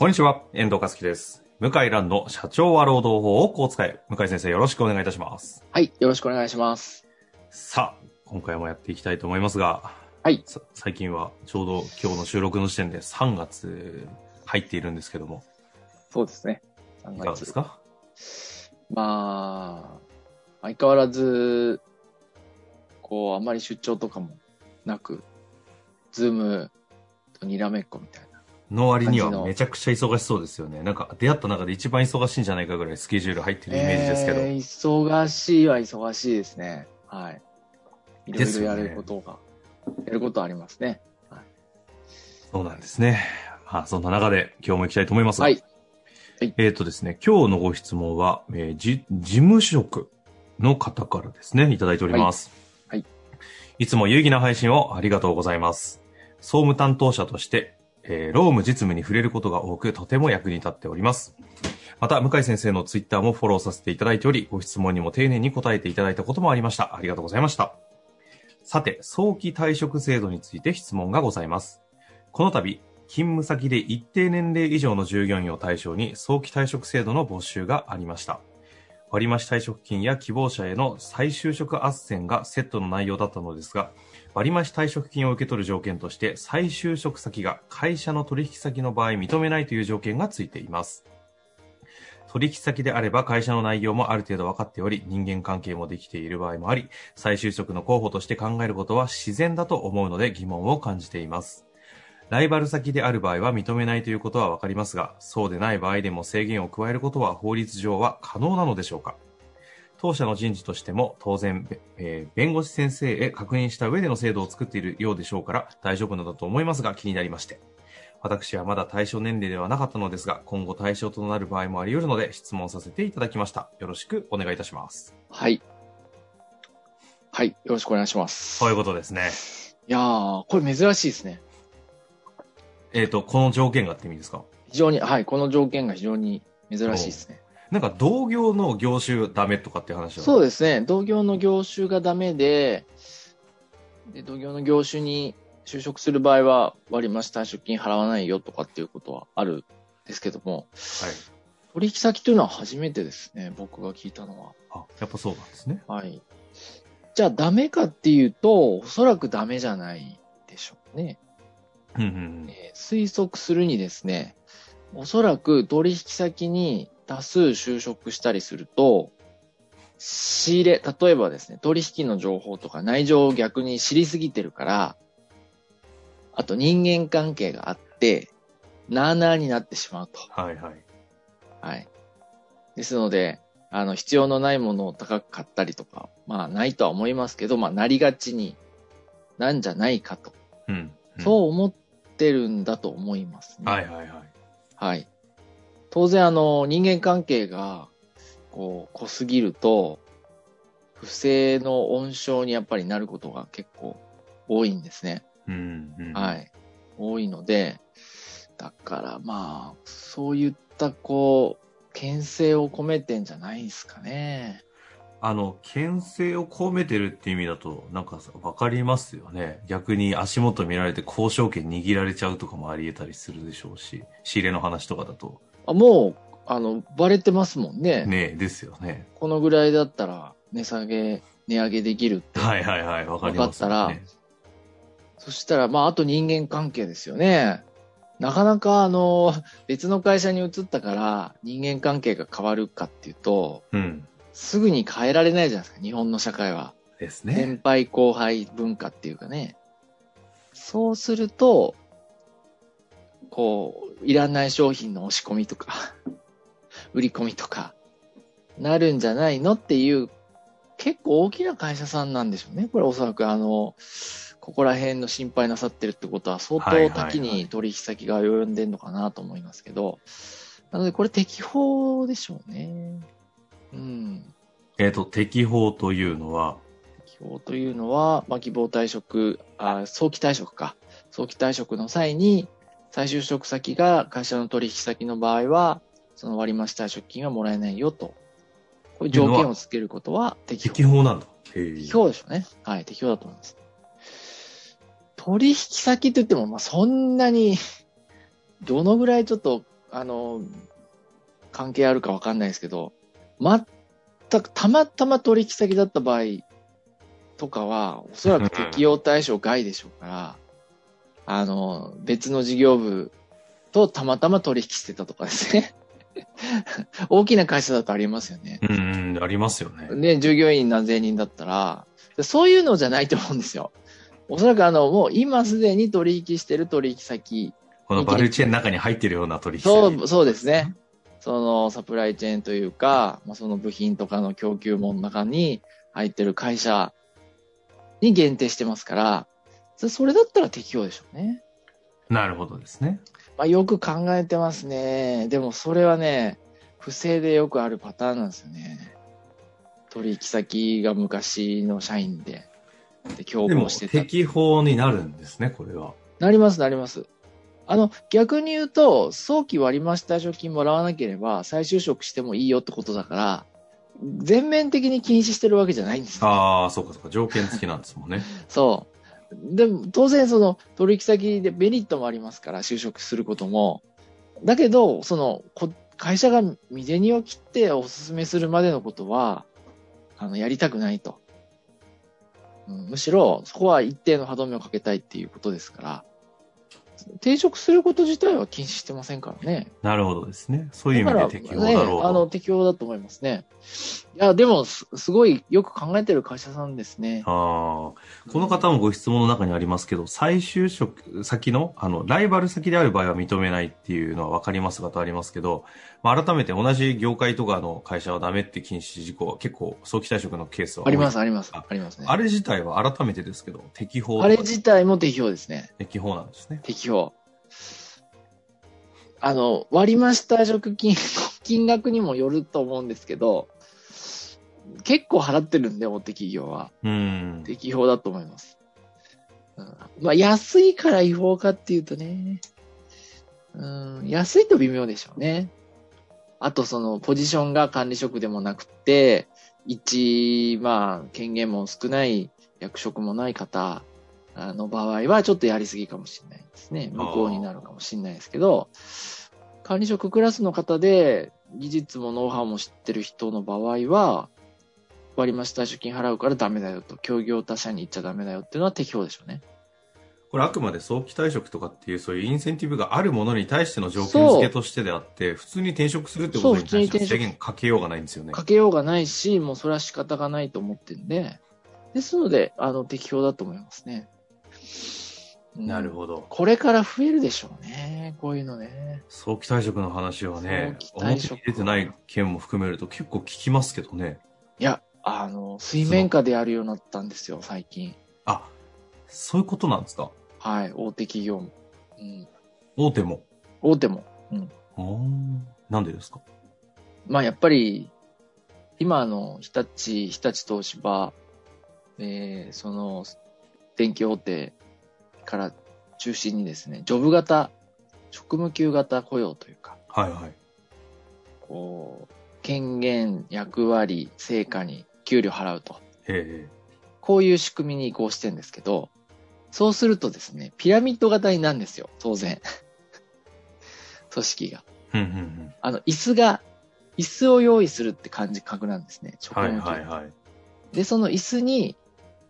こんにちは、遠藤和樹です。向井蘭の社長は労働法をこう使え。向井先生よろしくお願いいたします。はい、よろしくお願いします。さあ、今回もやっていきたいと思いますが、はい。さ最近はちょうど今日の収録の時点で3月入っているんですけども、そうですね。3いかがですか？まあ、相変わらず、こう、あんまり出張とかもなく、ズームとにらめっこみたいな。の割にはめちゃくちゃ忙しそうですよね。なんか出会った中で一番忙しいんじゃないかぐらいスケジュール入ってるイメージですけど。えー忙しいは忙しいですね。はい。いろいろやることが、やることありますね。そうなんですね。まあ、そんな中で今日も行きたいと思いますが。はい。はいえっ、とですね、今日のご質問は、えーじ、事務職の方からですね、いただいております。はい。いつも有意義な配信をありがとうございます。総務担当者として、えー労務実務に触れることが多く、とても役に立っております。また、向井先生のツイッターもフォローさせていただいており、ご質問にも丁寧に答えていただいたこともありました。ありがとうございました。さて、早期退職制度について質問がございます。この度、勤務先で一定年齢以上の従業員を対象に早期退職制度の募集がありました。割増退職金や希望者への再就職斡旋がセットの内容だったのですが、割増退職金を受け取る条件として再就職先が会社の取引先の場合認めないという条件がついています。取引先であれば会社の内容もある程度分かっており、人間関係もできている場合もあり、再就職の候補として考えることは自然だと思うので疑問を感じています。ライバル先である場合は認めないということは分かりますが、そうでない場合でも制限を加えることは法律上は可能なのでしょうか当社の人事としても当然、べえー弁護士先生へ確認した上での制度を作っているようでしょうから大丈夫なのだと思いますが気になりまして。私はまだ対象年齢ではなかったのですが、今後対象となる場合もあり得るので質問させていただきました。よろしくお願いいたします。はい。はい。よろしくお願いします。そういうことですね。いやー、これ珍しいですね。えっ、と、この条件がって意味ですか？非常に、はい。この条件が非常に珍しいですね。なんか同業の業種ダメとかっていう話は？そうですね。同業の業種がダメで、で同業の業種に就職する場合は割増退職金払わないよとかっていうことはあるんですけども、はい。取引先というのは初めてですね。僕が聞いたのは。あ、やっぱそうなんですね。はい。じゃあダメかっていうと、おそらくダメじゃないでしょうね。うんうんうん。えー推測するにですね、おそらく取引先に多数就職したりすると、仕入れ、例えばですね、取引の情報とか内情を逆に知りすぎてるから、あと人間関係があって、なーなーになってしまうと。はいはい。はい。ですので、あの、必要のないものを高く買ったりとか、まあ、ないとは思いますけど、まあ、なりがちになんじゃないかと。うん。うんそう思ってるんだと思いますね。はいはいはい。はい。当然、あの、人間関係が、こう、濃すぎると、不正の温床にやっぱりなることが結構多いんですね。うんうん。はい。多いので、だからまあ、そういった、こう、牽制を込めてんじゃないですかね。あの、牽制を込めてるって意味だと、なんかさわかりますよね。逆に足元見られて交渉権握られちゃうとかもあり得たりするでしょうし、仕入れの話とかだと。あもう、あの、バレてますもんね。ねですよね。このぐらいだったら、値下げ、値上げできるって。はいはいはい、わかりますよね。わかったそしたら、まあ、あと人間関係ですよね。なかなか、あの、別の会社に移ったから、人間関係が変わるかっていうと、うん。すぐに変えられないじゃないですか、日本の社会は。ですね。先輩後輩文化っていうかね。そうすると、こう、いらない商品の押し込みとか、売り込みとか、なるんじゃないのっていう、結構大きな会社さんなんでしょうね。これおそらくあの、ここら辺の心配なさってるってことは相はいはいはい当多岐に取引先が及んでんのかなと思いますけど、なのでこれ適法でしょうね。うん。えっ、と、適法というのは、適法というのは、まあ、希望退職、あ、早期退職か。早期退職の際に、再就職先が会社の取引先の場合は、その割増退職金はもらえないよと。こういう条件をつけることは適法。適法なんだ。適法でしょうね。はい、適法だと思います。取引先って言っても、まあ、そんなに、どのぐらいちょっと、あの、関係あるかわかんないですけど、全くたまたま取引先だった場合とかは、おそらく適用対象外でしょうから、あの、別の事業部とたまたま取引してたとかですね。大きな会社だとありますよね。うん、うんありますよね。ね、従業員何千人だったら、そういうのじゃないと思うんですよ。おそらくあの、もう今すでに取引してる取引先、このバルチェーンの中に入ってるような取引先。そう、そうですね。そのサプライチェーンというか、まあ、その部品とかの供給網の中に入ってる会社に限定してますから、そそれだったら適用でしょうね。なるほどですね。まあ、よく考えてますね。でもそれはね、不正でよくあるパターンなんですよね。取引先が昔の社員で、で、共でも、謀してた。適法になるんですね、これは。なります、なります。あの、逆に言うと、早期割増退職金もらわなければ再就職してもいいよってことだから、全面的に禁止してるわけじゃないんですよ。ああ、そうかそうか、条件付きなんですもんね。そう。でも、当然その取引先でメリットもありますから、就職することも。だけど、その、こ会社が身銭を切ってお勧めするまでのことは、あの、やりたくないと。うんむしろ、そこは一定の歯止めをかけたいっていうことですから、転職すること自体は禁止してませんからね。なるほどですね。そういう意味で適法だろうね、あの、と。適用だと思いますね。いや、でもす、すごいよく考えてる会社さんですね。ああ、この方もご質問の中にありますけど、再就職先の、あの、ライバル先である場合は認めないっていうのは分かりますがとありますけど、まあ、改めて同じ業界とかの会社はダメって禁止事項は結構早期退職のケースはあります、あります、あありますね。あれ自体は改めてですけど、適法あれ自体も適用ですね。適法なんですね。適用。あの、割増退職金の 金額にもよると思うんですけど、結構払ってるんで、大手企業は。うん。適用だと思います。うん、まあ、安いから違法かっていうとね、うん、安いと微妙でしょうね。あと、その、ポジションが管理職でもなくて、一、まあ、権限も少ない、役職もない方あの場合は、ちょっとやりすぎかもしれないですね。無効になるかもしれないですけど、管理職クラスの方で、技術もノウハウも知ってる人の場合は、割増退職金払うからダメだよと、協業他社に行っちゃダメだよっていうのは適用でしょうね。これあくまで早期退職とかっていうそういうインセンティブがあるものに対しての条件付けとしてであって、普通に転職するってことに対して制限かけようがないんですよね。かけようがないし、もうそれは仕方がないと思ってるんで、ですので、あの、適用だと思いますね。うんなるほど。これから増えるでしょうね。こういうのね。早期退職の話はね、表職に出てない件も含めると結構聞きますけどね。いや、あの、水面下でやるようになったんですよ、最近。あ、そういうことなんですか？はい、大手企業も。うん。大手も？大手も。あーなんでですか？まあ、やっぱり、今の日立、日立東芝、えー、その、電気大手から中心にですね、ジョブ型、職務給型雇用というか、はいはい。こう、権限、役割、成果に給料払うと。へえ。こういう仕組みに移行してるんですけど、そうするとですね、ピラミッド型になるんですよ、当然。組織が。うんうんうん。あの、椅子が、椅子を用意するって感じ、格なんですね。職はい務給はいはい。で、その椅子に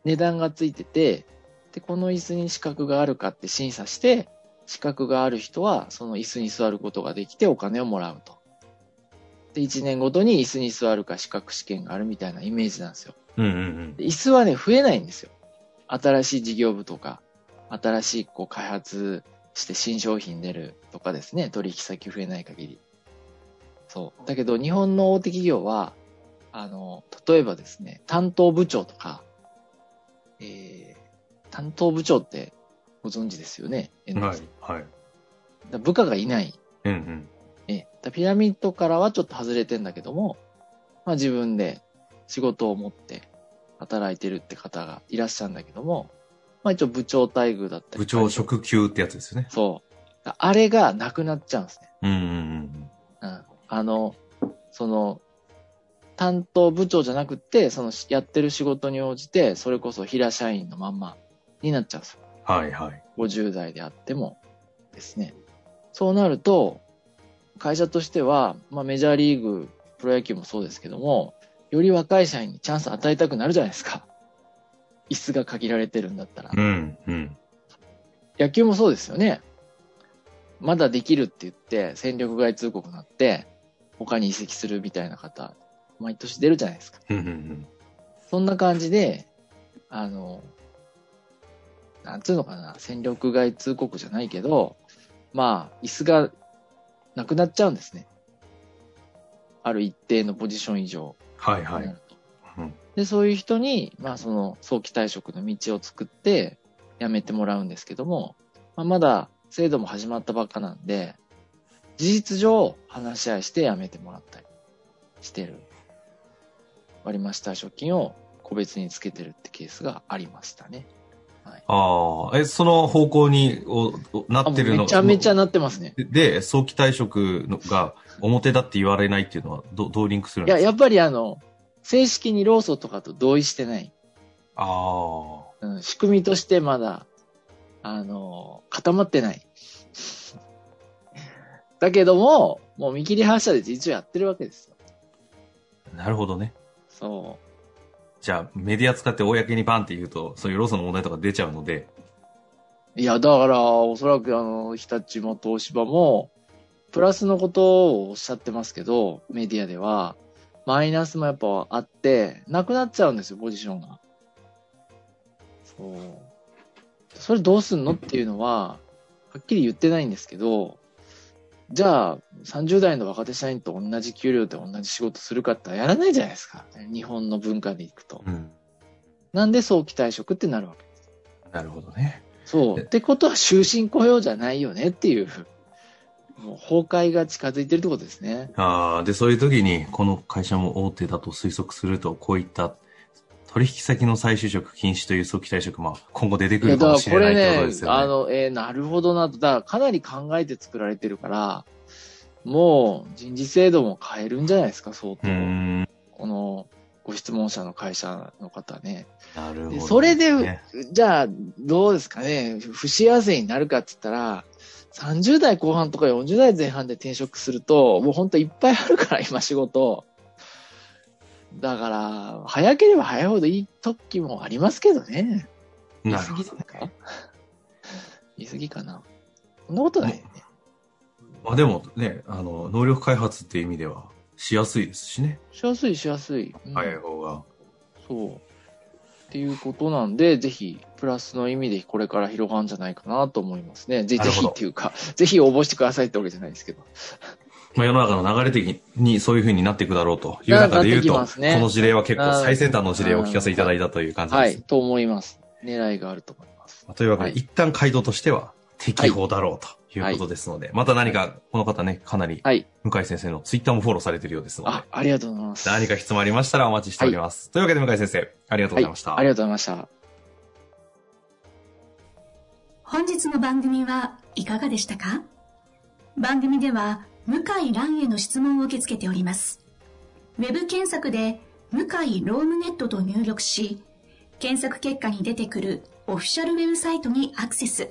値段がついてて、で、この椅子に資格があるかって審査して、資格がある人はその椅子に座ることができてお金をもらうと。で、1年ごとに椅子に座るか資格試験があるみたいなイメージなんですよ。うんうんうん。で椅子はね、増えないんですよ。新しい事業部とか、新しいこう開発して新商品出るとかですね、取引先増えない限り。そう。だけど日本の大手企業は、あの、例えばですね、担当部長とか、えー、担当部長ってご存知ですよね？はい。はい。だ部下がいない。うんうん。えだピラミッドからはちょっと外れてんだけども、まあ自分で仕事を持って働いてるって方がいらっしゃるんだけども、まあ一応部長待遇だったり。部長職級ってやつですよね。そう。あれがなくなっちゃうんですね。うんうんうん。うん。あの、その、担当部長じゃなくて、そのやってる仕事に応じて、それこそ平社員のまんまになっちゃうんですよ。はいはい。50代であってもですね。そうなると、会社としては、まあメジャーリーグ、プロ野球もそうですけども、より若い社員にチャンス与えたくなるじゃないですか。椅子が限られてるんだったら。うんうん。野球もそうですよね。まだできるって言って、戦力外通告になって、他に移籍するみたいな方、毎年出るじゃないですか。うんうんうん。そんな感じで、あの、なんつうのかな、戦力外通告じゃないけど、まあ、椅子がなくなっちゃうんですね。ある一定のポジション以上はいはい。うんで、そういう人に、まあ、その、早期退職の道を作って、辞めてもらうんですけども、まあ、まだ制度も始まったばっかなんで、事実上、話し合いして辞めてもらったりしてる。割増退職金を個別につけてるってケースがありましたね。ああ、え、その方向におおなあってるの？めちゃめちゃなってますね。で、早期退職のが表だって言われないっていうのはどどうリンクするんいや、ですか？やっぱりあの、正式に労組とかと同意してない。あうん、仕組みとしてまだ、あの、固まってない。だけども、もう見切り発車で実はやってるわけですよ。あ、なるほどね。そじゃあ、メディア使って公にバンって言うと、そういうローソの問題とか出ちゃうので、いや、だから、おそらくあの、日立も東芝も、プラスのことをおっしゃってますけど、メディアでは、マイナスもやっぱあって、なくなっちゃうんですよ、ポジションが。そう。それどうすんのっていうのは、はっきり言ってないんですけど、じゃあ、30代の若手社員と同じ給料で同じ仕事するかってやらないじゃないですか。日本の文化でいくと。うん。なんで早期退職ってなるわけ。なるほどね。そう。えってことは終身雇用じゃないよねっていう、もう崩壊が近づいてるってことですね。ああ、で、そういう時に、この会社も大手だと推測すると、こういった取引先の再就職禁止という早期退職、まあ、今後出てくるかもしれないってことねです、よね。あの、えーなるほどなと。だからかなり考えて作られてるから、もう人事制度も変えるんじゃないですか、相当。このご質問者の会社の方ね。なるほど、でそれで、ねじゃあ、どうですかね、不幸せになるかって言ったら、30代後半とか40代前半で転職すると、もう本当いっぱいあるから、今仕事。だから、早ければ早いほどいい時もありますけどね。なるほどぎですか言い過ぎかな。そんなことないあでもね、あの、能力開発っていう意味では、しやすいですしね。しやすいしやすい。うん早い方が。そう。っていうことなんで、ぜひ、プラスの意味でこれから広がるんじゃないかなと思いますね。ぜぜひっていうか、ぜひ応募してくださいってわけじゃないですけど。まあ世の中の流れ的にそういう風になっていくだろうという中で言うと、ねこの事例は結構うん最先端の事例をお聞かせいただいたという感じです。はい、と思います。狙いがあると思います。まあというわけで、はい一旦回答としては適法だろうということですので、また何か、この方ね、かなり、はい。向井先生のツイッターもフォローされているようですのであ、、ありがとうございます。何か質問ありましたらお待ちしております。というわけで向井先生、ありがとうございました。はい、ありがとうございました。本日の番組はいかがでしたか？番組では向井蘭への質問を受け付けております。ウェブ検索で向井ロームネットと入力し、検索結果に出てくるオフィシャルウェブサイトにアクセス。